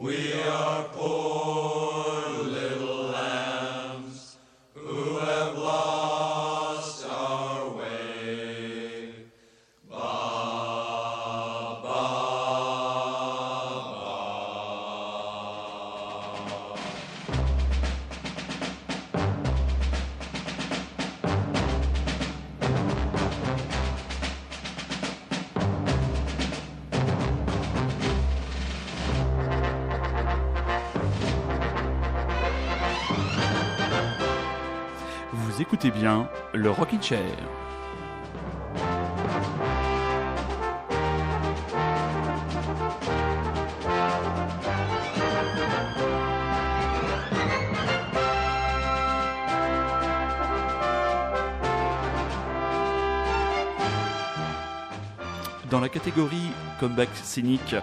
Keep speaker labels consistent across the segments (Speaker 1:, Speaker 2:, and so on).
Speaker 1: écoutez le Rockin' Chair. Dans la catégorie comeback scénique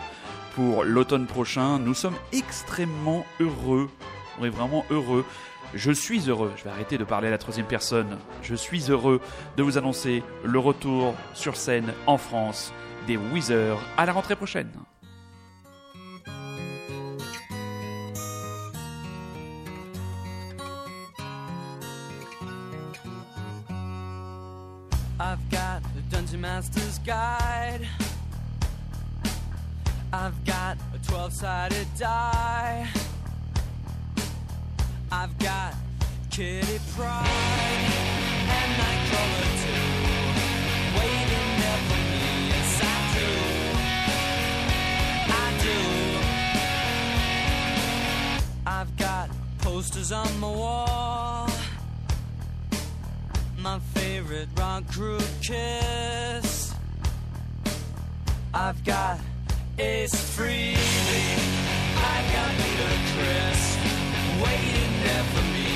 Speaker 1: pour l'automne prochain, nous sommes extrêmement heureux, on est vraiment heureux. Je suis heureux, je vais arrêter de parler à la troisième personne, je suis heureux de vous annoncer le retour sur scène en France des Weezer à la rentrée prochaine. On my wall. My favorite rock crew kiss. I've got Ace Frehley. I've got Peter Chris waiting there for me.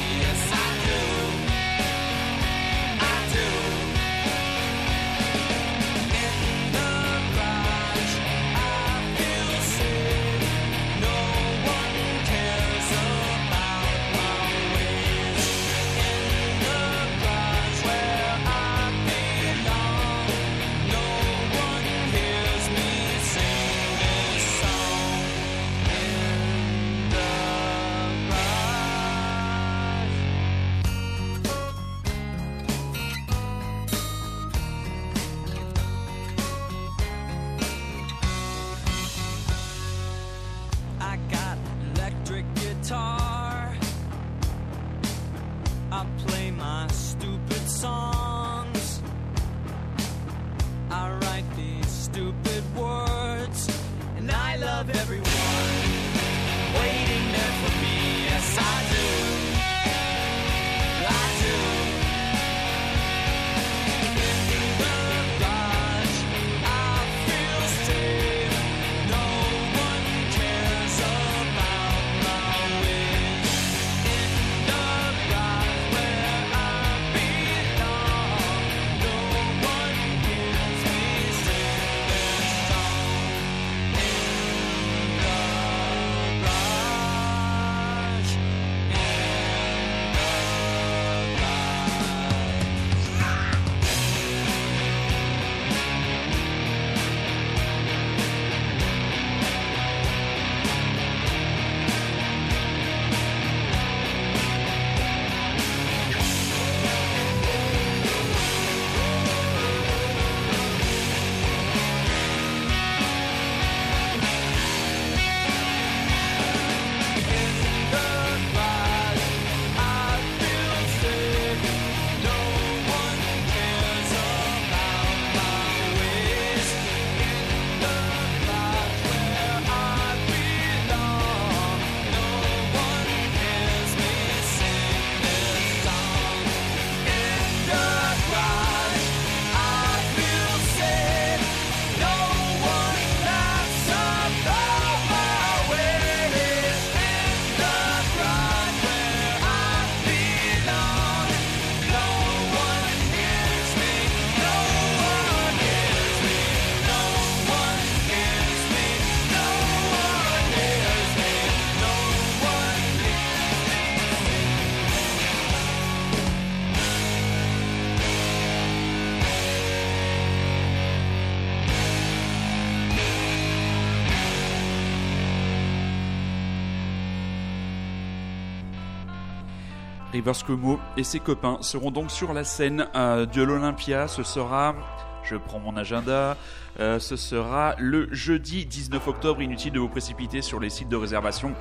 Speaker 2: Rivers et ses copains seront donc sur la scène euh, de l'Olympia. Ce sera, je prends mon agenda, euh, ce sera le jeudi 19 octobre. Inutile de vous précipiter sur les sites de réservation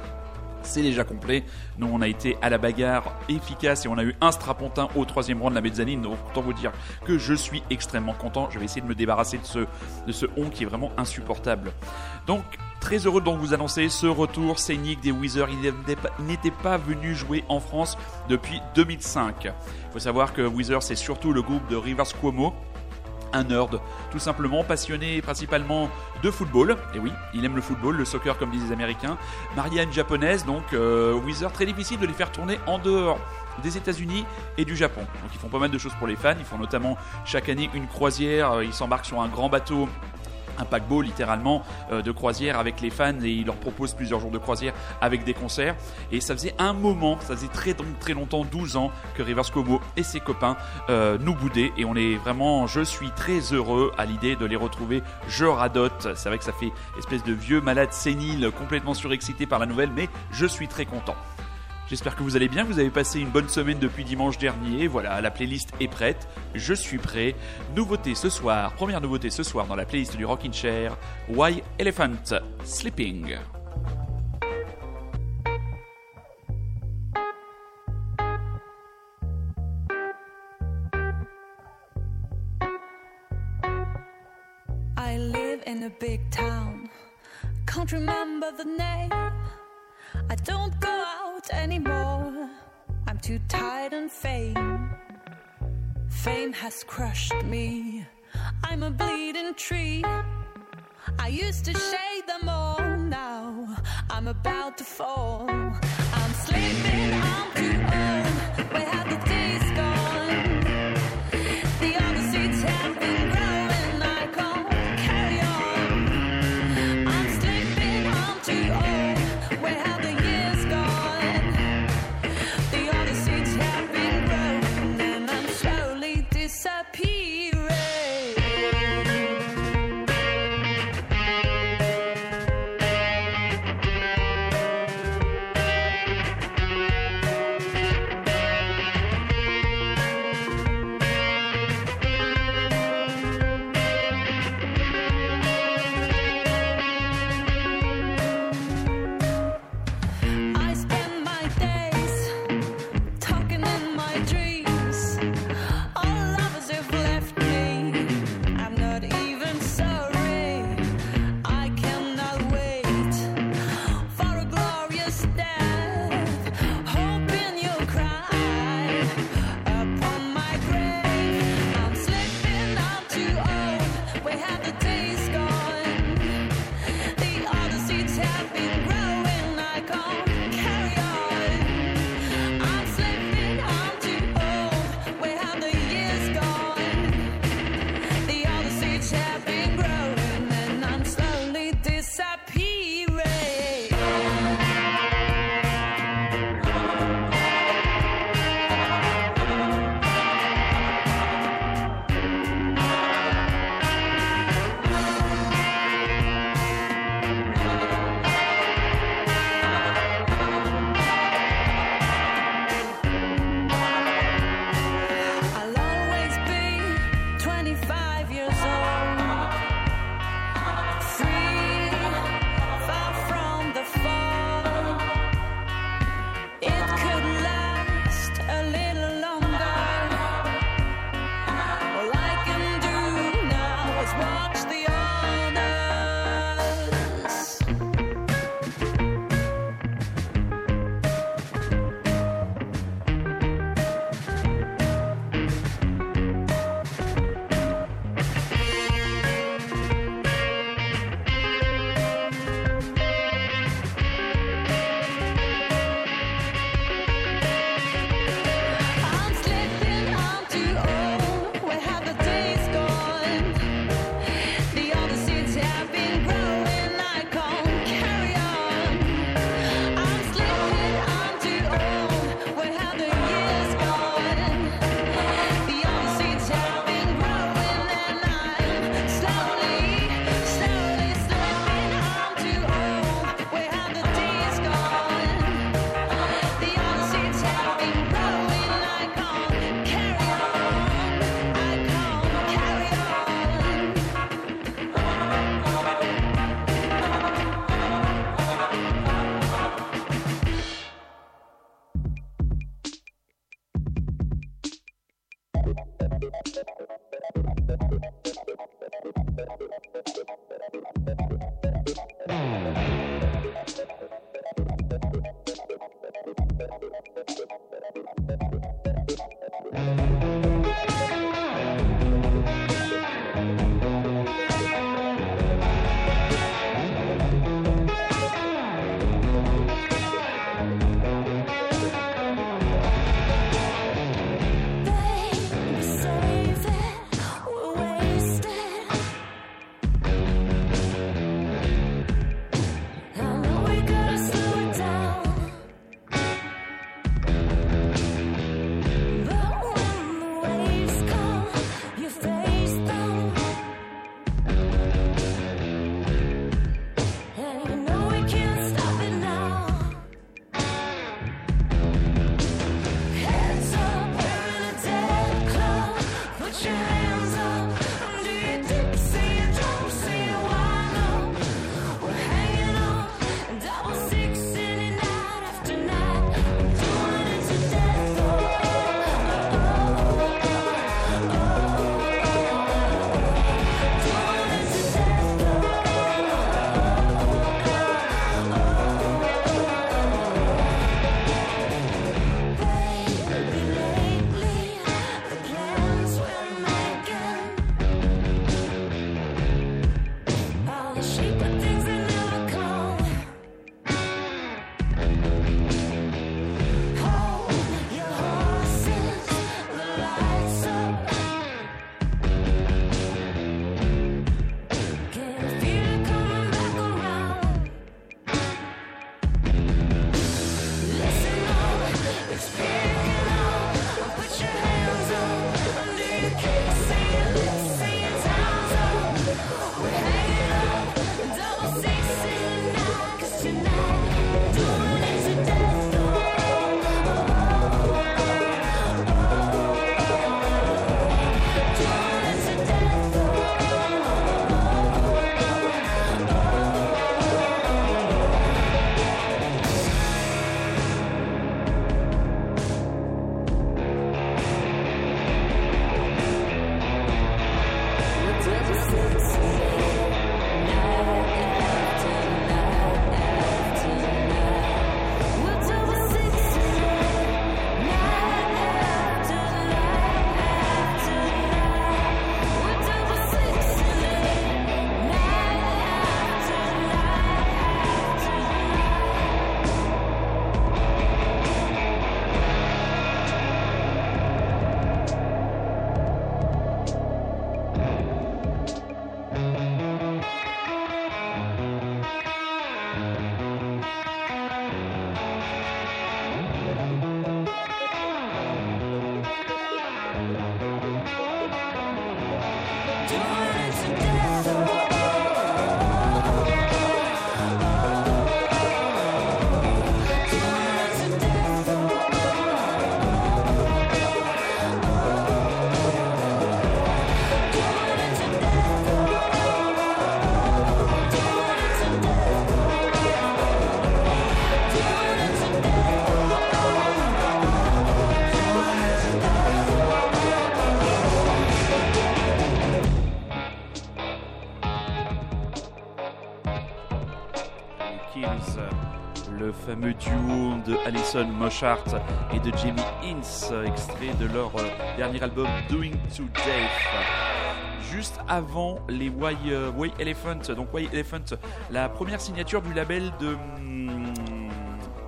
Speaker 2: c'est déjà complet. Nous, on a été à la bagarre efficace et on a eu un strapontin au troisième rang de la mezzanine. Donc, autant vous dire que je suis extrêmement content. Je vais essayer de me débarrasser de ce, de ce on qui est vraiment insupportable. Donc, très heureux de vous annoncer ce retour scénique des Wizards. Ils n'étaient pas venus jouer en France depuis 2005. Il faut savoir que Wizards, c'est surtout le groupe de Rivers Cuomo un nerd, tout simplement passionné principalement de football. Et oui, il aime le football, le soccer comme disent les Américains. Marianne japonaise, donc euh, Wizard, très difficile de les faire tourner en dehors des États-Unis et du Japon. Donc ils font pas mal de choses pour les fans. Ils font notamment chaque année une croisière. Euh, ils s'embarquent sur un grand bateau un paquebot littéralement euh, de croisière avec les fans et il leur propose plusieurs jours de croisière avec des concerts. Et ça faisait un moment, ça faisait très très longtemps, 12 ans que Rivers Como et ses copains euh, nous boudaient. Et on est vraiment, je suis très heureux à l'idée de les retrouver, je radote, c'est vrai que ça fait espèce de vieux malade sénile complètement surexcité par la nouvelle mais je suis très content. J'espère que vous allez bien, vous avez passé une bonne semaine depuis dimanche dernier. Voilà, la playlist est prête, je suis prêt. Nouveauté ce soir, première nouveauté ce soir dans la playlist du Rockin' Chair, Why Elephant Sleeping.
Speaker 3: I live in a big town, can't remember the name. I don't go out anymore. I'm too tired and fame. Fame has crushed me. I'm a bleeding tree. I used to shade them all. Now I'm about to fall. I'm sleeping. I'm too old.
Speaker 4: peace. Duo de Alison Moshart et de Jamie Hinz, extrait de leur euh, dernier album Doing to Death. Juste avant les Why, euh, Elephant, donc Why Elephant, la première signature du label de hum,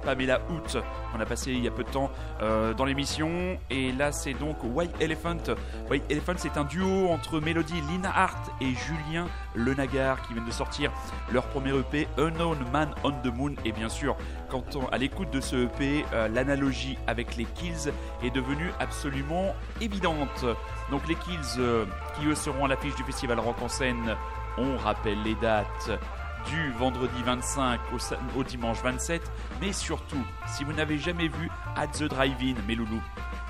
Speaker 4: Pamela Hoot. On a passé il y a peu de temps euh, dans l'émission. Et là, c'est donc White Elephant. White Elephant, c'est un duo entre Mélodie Lina Hart et Julien Lenagar qui viennent de sortir leur premier EP, Unknown Man on the Moon. Et bien sûr, quand on, à l'écoute de ce EP, euh, l'analogie avec les Kills est devenue absolument évidente. Donc les Kills, euh, qui eux seront à l'affiche du festival Rock en scène, on rappelle les dates du vendredi 25 au, dimanche 27, mais surtout, si vous n'avez jamais vu At the Drive-In, mes loulous,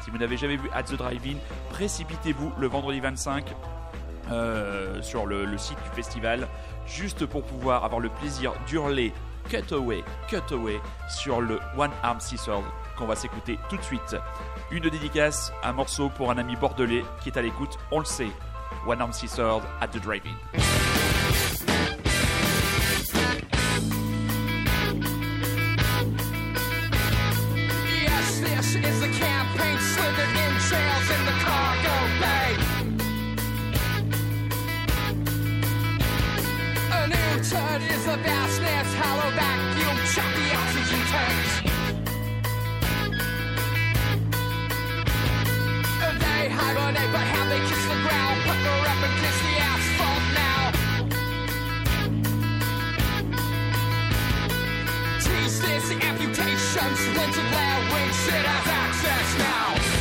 Speaker 4: si vous n'avez jamais vu At the Drive-In, précipitez-vous le vendredi 25 euh, sur le, site du festival, juste pour pouvoir avoir le plaisir d'hurler Cutaway, Cutaway sur le One Arm Scissor qu'on va s'écouter tout de suite. Une dédicace, un morceau pour un ami bordelais qui est à l'écoute, on le sait. One Arm Scissor at the Drive-In.
Speaker 5: The vastness? Hollow vacuum, choppy oxygen tanks. They hibernate, but how they kiss the ground? Pucker up and kiss the asphalt now. Tease this amputation, splintered larynx, it has access now.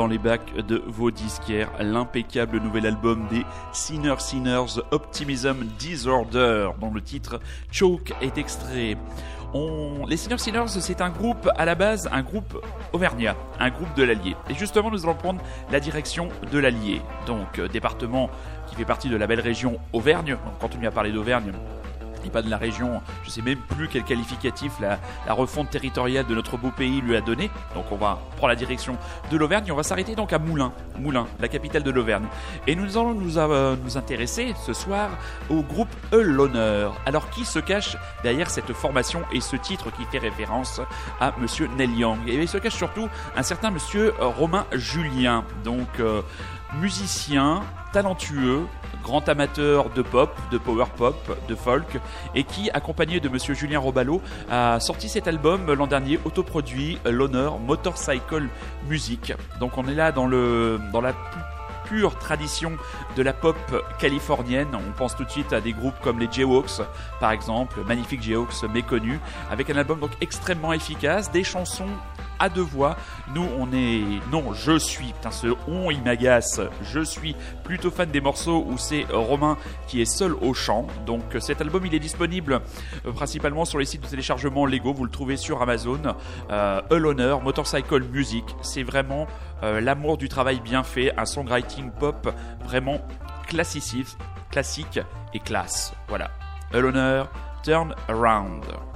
Speaker 2: Dans les bacs de vos disquaires l'impeccable nouvel album des Sinner Sinners Optimism Disorder, dont le titre Choke est extrait. On... Les Sinner Sinners, c'est un groupe à la base, un groupe auvergnat, un groupe de l'Allier. Et justement, nous allons prendre la direction de l'Allier, donc euh, département qui fait partie de la belle région Auvergne. Quand on lui a parlé d'Auvergne, et pas de la région. Je sais même plus quel qualificatif la, refonte territoriale de notre beau pays lui a donné. Donc on va prendre la direction de l'Auvergne et on va s'arrêter donc à Moulins, Moulins, la capitale de l'Auvergne. Et nous allons nous, euh, intéresser ce soir au groupe E l'honneur. Alors qui se cache derrière cette formation et ce titre qui fait référence à Monsieur Neil Young? Et il se cache surtout un certain Monsieur Romain Julien. Donc euh, musicien, talentueux, grand amateur de pop, de power pop, de folk, et qui, accompagné de Monsieur Julien Robalo, a sorti cet album l'an dernier, autoproduit, l'honneur Motorcycle Music. Donc on est là dans la pure tradition de la pop californienne. On pense tout de suite à des groupes comme les Jayhawks, par exemple, magnifique Jayhawks méconnu, avec un album donc extrêmement efficace, des chansons à deux voix. Nous, on est. Non, je suis. Putain, ce on, il m'agace. Je suis plutôt fan des morceaux où c'est Romain qui est seul au chant. Donc, cet album, il est disponible euh, principalement sur les sites de téléchargement Lego. Vous le trouvez sur Amazon. Euh, Motorcycle Music. C'est vraiment euh, l'amour du travail bien fait. Un songwriting pop vraiment classiciste, classique et classe. Voilà. Honor, Turn Around.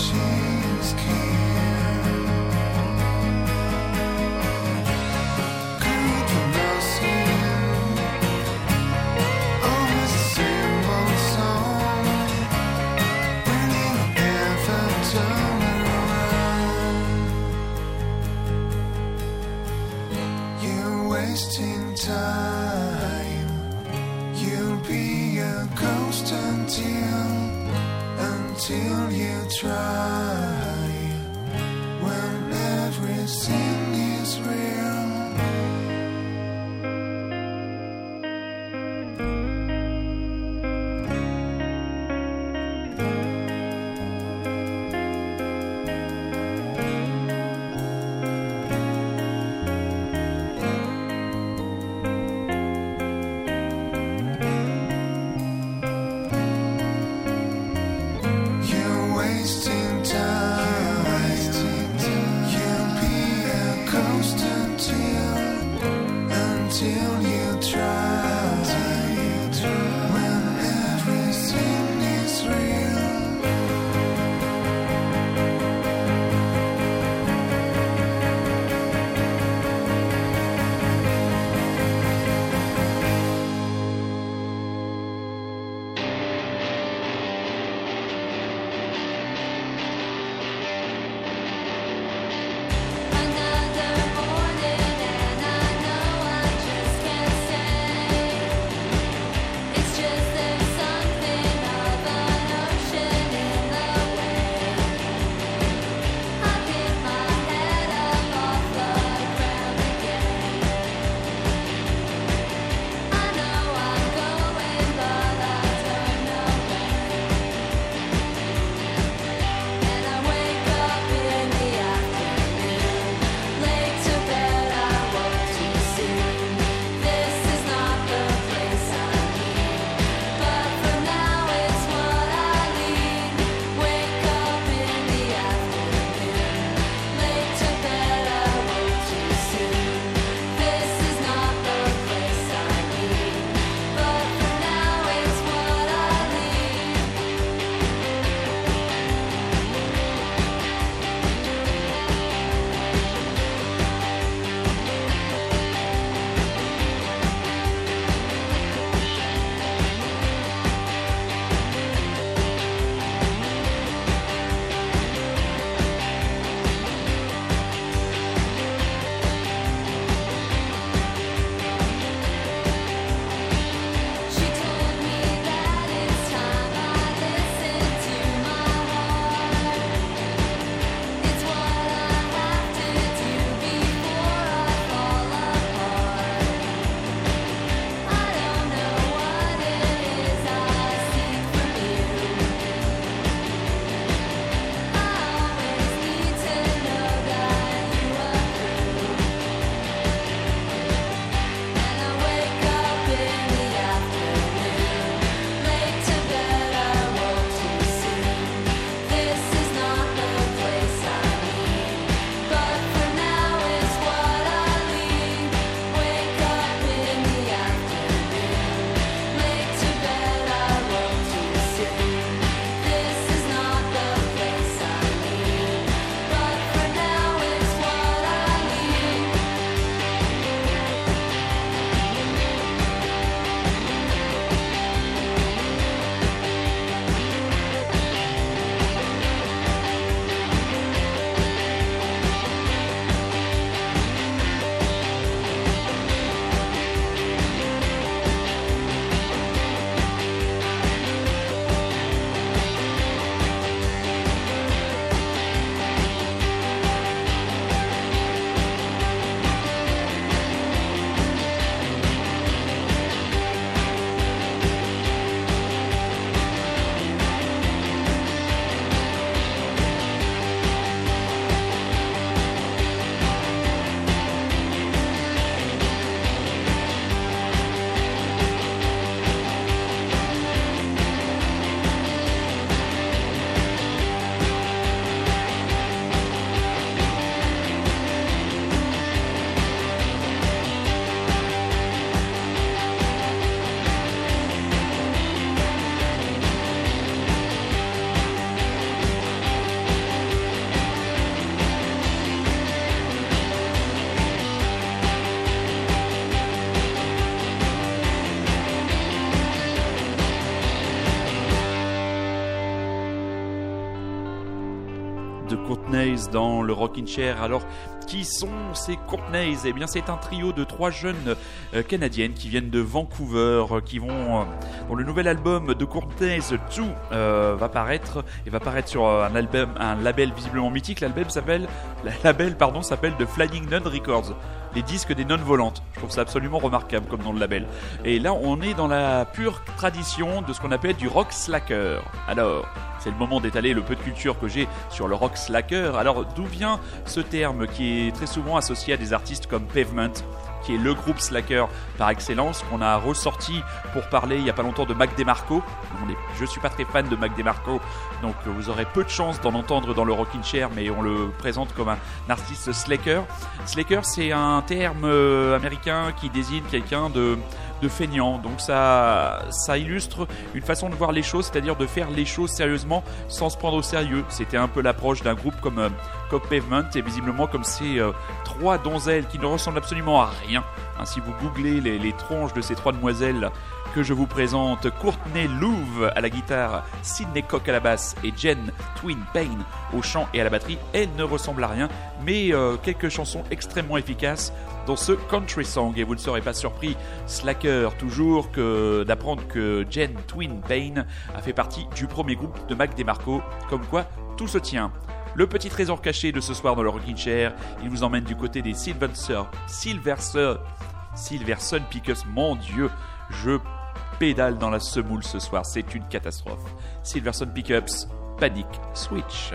Speaker 6: Change
Speaker 2: Dans le Rockin' Chair. Alors, qui sont ces Courtneys Eh bien, c'est un trio de trois jeunes euh, canadiennes qui viennent de Vancouver, euh, qui vont. Le nouvel album de Courtneys 2 euh, va paraître et va paraître sur euh, un label visiblement mythique. L'album la label pardon s'appelle The Flying Nun Records. Les disques des nonnes volantes. Je trouve ça absolument remarquable comme nom de label. Et là, on est dans la pure tradition de ce qu'on appelle du rock slacker. Alors, c'est le moment d'étaler le peu de culture que j'ai sur le rock slacker. Alors, d'où vient ce terme qui est très souvent associé à des artistes comme Pavement? Qui est le groupe slacker par excellence, qu'on a ressorti pour parler il y a pas longtemps de Mac DeMarco. Je suis pas très fan de Mac DeMarco, donc euh, vous aurez peu de chance d'en entendre dans le Rockin' Chair, mais on le présente comme un artiste slacker. Slacker, c'est un terme euh, américain qui désigne quelqu'un de de feignant. Donc ça, ça illustre une façon de voir les choses, c'est-à-dire de faire les choses sérieusement sans se prendre au sérieux. C'était un peu l'approche d'un groupe comme, euh, Pavement et visiblement comme ces euh, trois donzelles qui ne ressemblent absolument à rien. Hein, si vous googlez les tronches de ces trois demoiselles que je vous présente, Courtney Louve à la guitare, Sidney Cock à la basse et Jen Twin Payne au chant et à la batterie, elles ne ressemblent à rien, mais euh, quelques chansons extrêmement efficaces dans ce country song. Et vous ne serez pas surpris, Slacker, toujours, que d'apprendre que Jen Twin Payne a fait partie du premier groupe de Mac DeMarco, comme quoi tout se tient. Le petit trésor caché de ce soir dans le Rockin' Chair, il vous emmène du côté des Silverson, Silverson, Silverson Pickups. Mon Dieu, je pédale dans la semoule ce soir, c'est une catastrophe. Silverson Pickups, Panic Switch.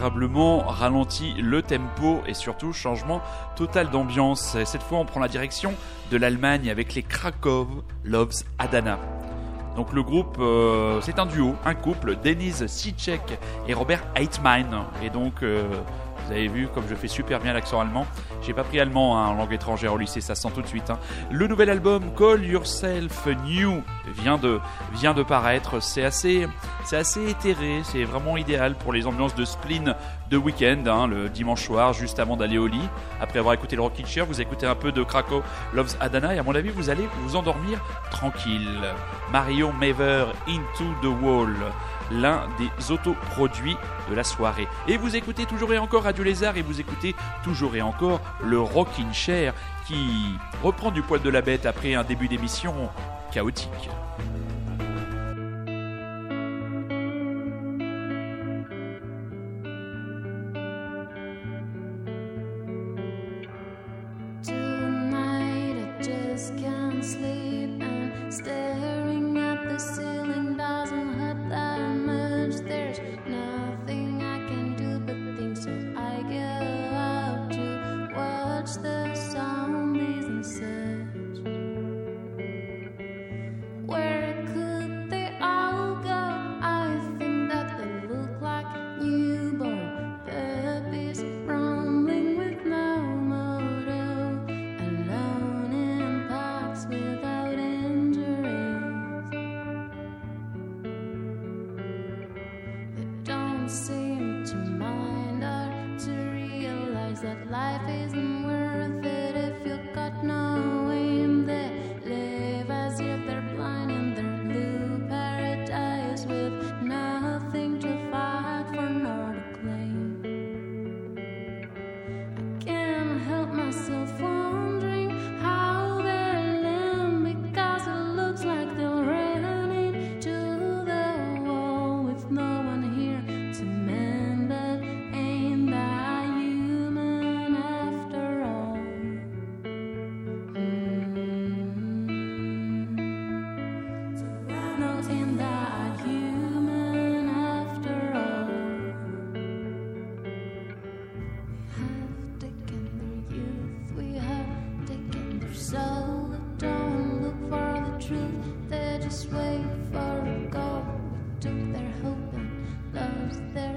Speaker 2: Considérablement ralenti le tempo et surtout changement total d'ambiance. Et Cette fois, on prend la direction de l'Allemagne avec les Krakow Loves Adana. Donc le groupe, euh, c'est un duo, un couple, Denise Sicek et Robert Heitmein. Et donc, euh, vous avez vu, comme je fais super bien l'accent allemand, j'ai pas pris allemand hein, en langue étrangère au lycée, ça se sent tout de suite. hein. Le nouvel album Call Yourself New vient de, vient de paraître. C'est assez, c'est assez éthéré, c'est vraiment idéal pour les ambiances de spleen de week-end, hein, le dimanche soir, juste avant d'aller au lit. Après avoir écouté le Rockin' Chair, vous écoutez un peu de Krakow Loves Adana et à mon avis, vous allez vous endormir tranquille. Mario Maver Into the Wall l'un des autoproduits de la soirée. Et vous écoutez toujours et encore Radio Lézard et vous écoutez toujours et encore le Rockin' Chair qui reprend du poil de la bête après un début d'émission chaotique.
Speaker 3: Truth, they just wait for a goal. We took their hope and lost their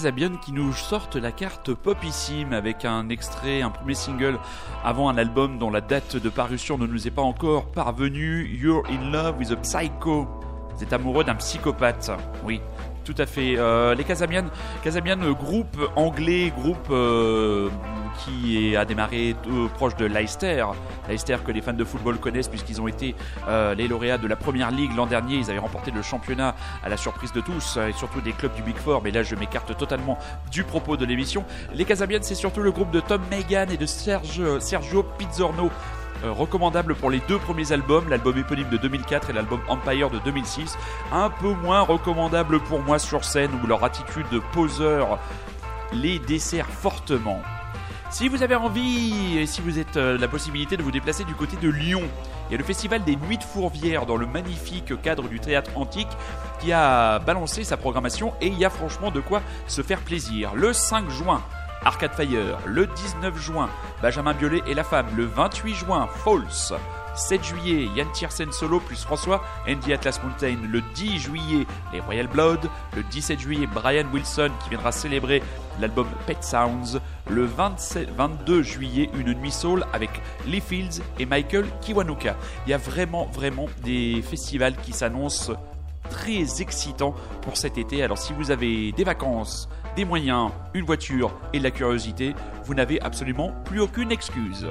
Speaker 2: les Casabians qui nous sortent la carte popissime avec un extrait, un premier single avant un album dont la date de parution ne nous est pas encore parvenue. You're in love with a psycho. Vous êtes amoureux d'un psychopathe. Oui, tout à fait. Euh, les Casabian, Casabian, groupe anglais, groupe euh, qui a démarré proche de Leicester. Leicester que les fans de football connaissent puisqu'ils ont été euh, les lauréats de la première ligue l'an dernier. Ils avaient remporté le championnat à la surprise de tous euh, et surtout des clubs du Big Four. Mais là, je m'écarte totalement du propos de l'émission. Les Casabian, c'est surtout le groupe de Tom Megan et de Sergio Pizzorno. Euh, recommandable pour les deux premiers albums, l'album éponyme de 2004 et l'album Empire de 2006. Un peu moins recommandable pour moi sur scène où leur attitude de poseur les dessert fortement. Si vous avez envie et si vous êtes euh, la possibilité de vous déplacer du côté de Lyon, il y a le festival des Nuits de Fourvière dans le magnifique cadre du théâtre antique qui a balancé sa programmation et il y a franchement de quoi se faire plaisir. Le 5 juin, Arcade Fire. Le 19 juin, Benjamin Biolay et la femme. Le 28 juin, False. 7 juillet, Yann Tiersen solo plus François, Andy Atlas Mountain. Le 10 juillet, les Royal Blood. Le 17 juillet, Brian Wilson qui viendra célébrer l'album Pet Sounds. Le 27, 22 juillet, une nuit soul avec Lee Fields et Michael Kiwanuka. Il y a vraiment, vraiment des festivals qui s'annoncent très excitants pour cet été. Alors si vous avez des vacances, des moyens, une voiture et de la curiosité, vous n'avez absolument plus aucune excuse.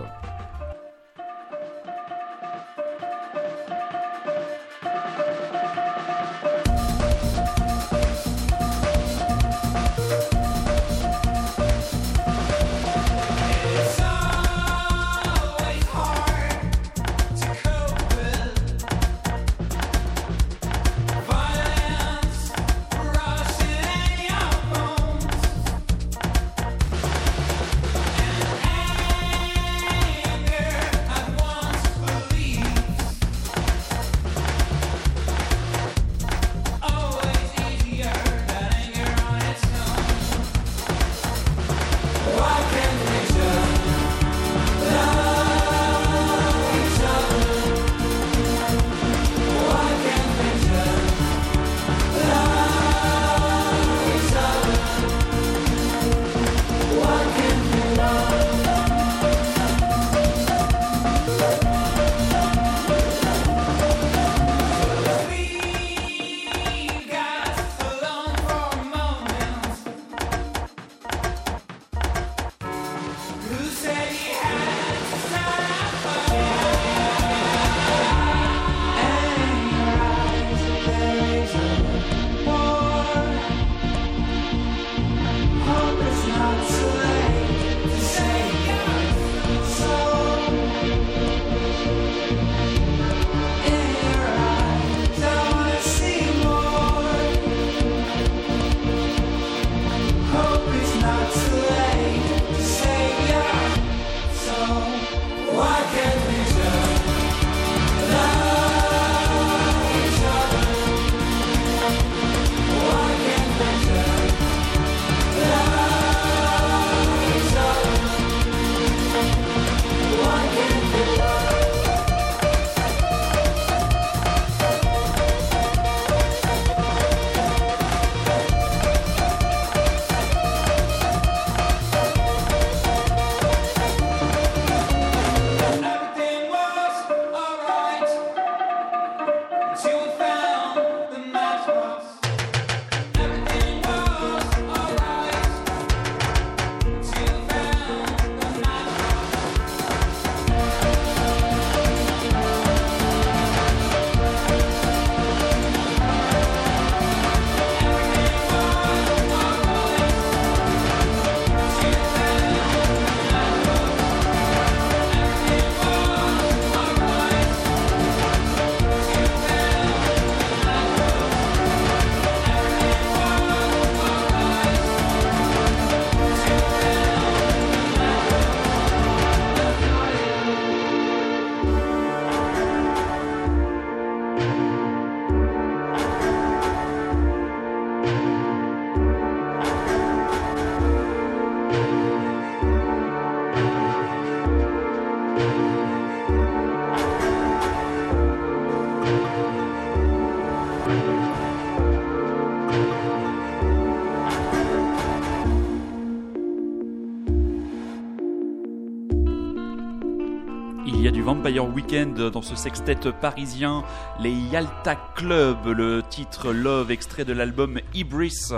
Speaker 2: ayant Dans ce sextet parisien, les Yalta Club, le titre Love, extrait de l'album Ibris.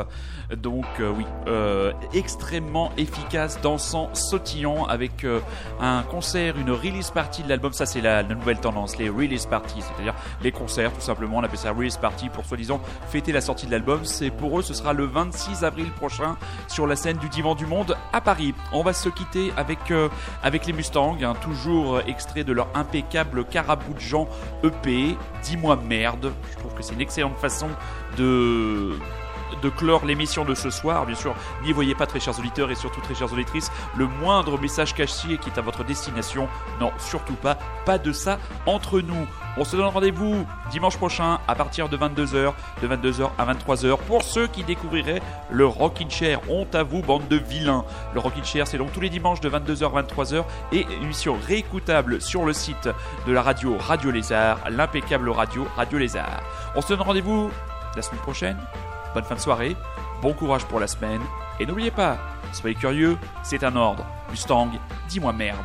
Speaker 2: Donc euh, oui, euh, extrêmement efficace, dansant, sautillant, avec euh, un concert, une release party de l'album. Ça c'est la, nouvelle tendance, les release parties, c'est-à-dire les concerts tout simplement. On appelle ça release party pour soi-disant fêter la sortie de l'album. C'est pour eux, ce sera le 26 avril prochain sur la scène du Divan du Monde à Paris. On va se quitter avec avec les Mustangs, hein, toujours extrait de leur impeccable Carabou de Jean EP. Dis-moi merde. Je trouve que c'est une excellente façon de de clore l'émission de ce soir. Bien sûr, n'y voyez pas, très chers auditeurs et surtout très chères auditrices, le moindre message caché qui est à votre destination. Non, surtout pas. Pas de ça entre nous. On se donne rendez-vous dimanche prochain à partir de 22h, de 22h à 23h pour ceux qui découvriraient le Rockin' Chair. Honte à vous, bande de vilains. Le Rockin' Chair, c'est donc tous les dimanches de 22h à 23h et une émission réécoutable sur le site de la radio Radio Lézard, l'impeccable radio Radio Lézard. On se donne rendez-vous la semaine prochaine. Bonne fin de soirée, bon courage pour la semaine, et n'oubliez pas, soyez curieux, c'est un ordre. Mustang, dis-moi merde.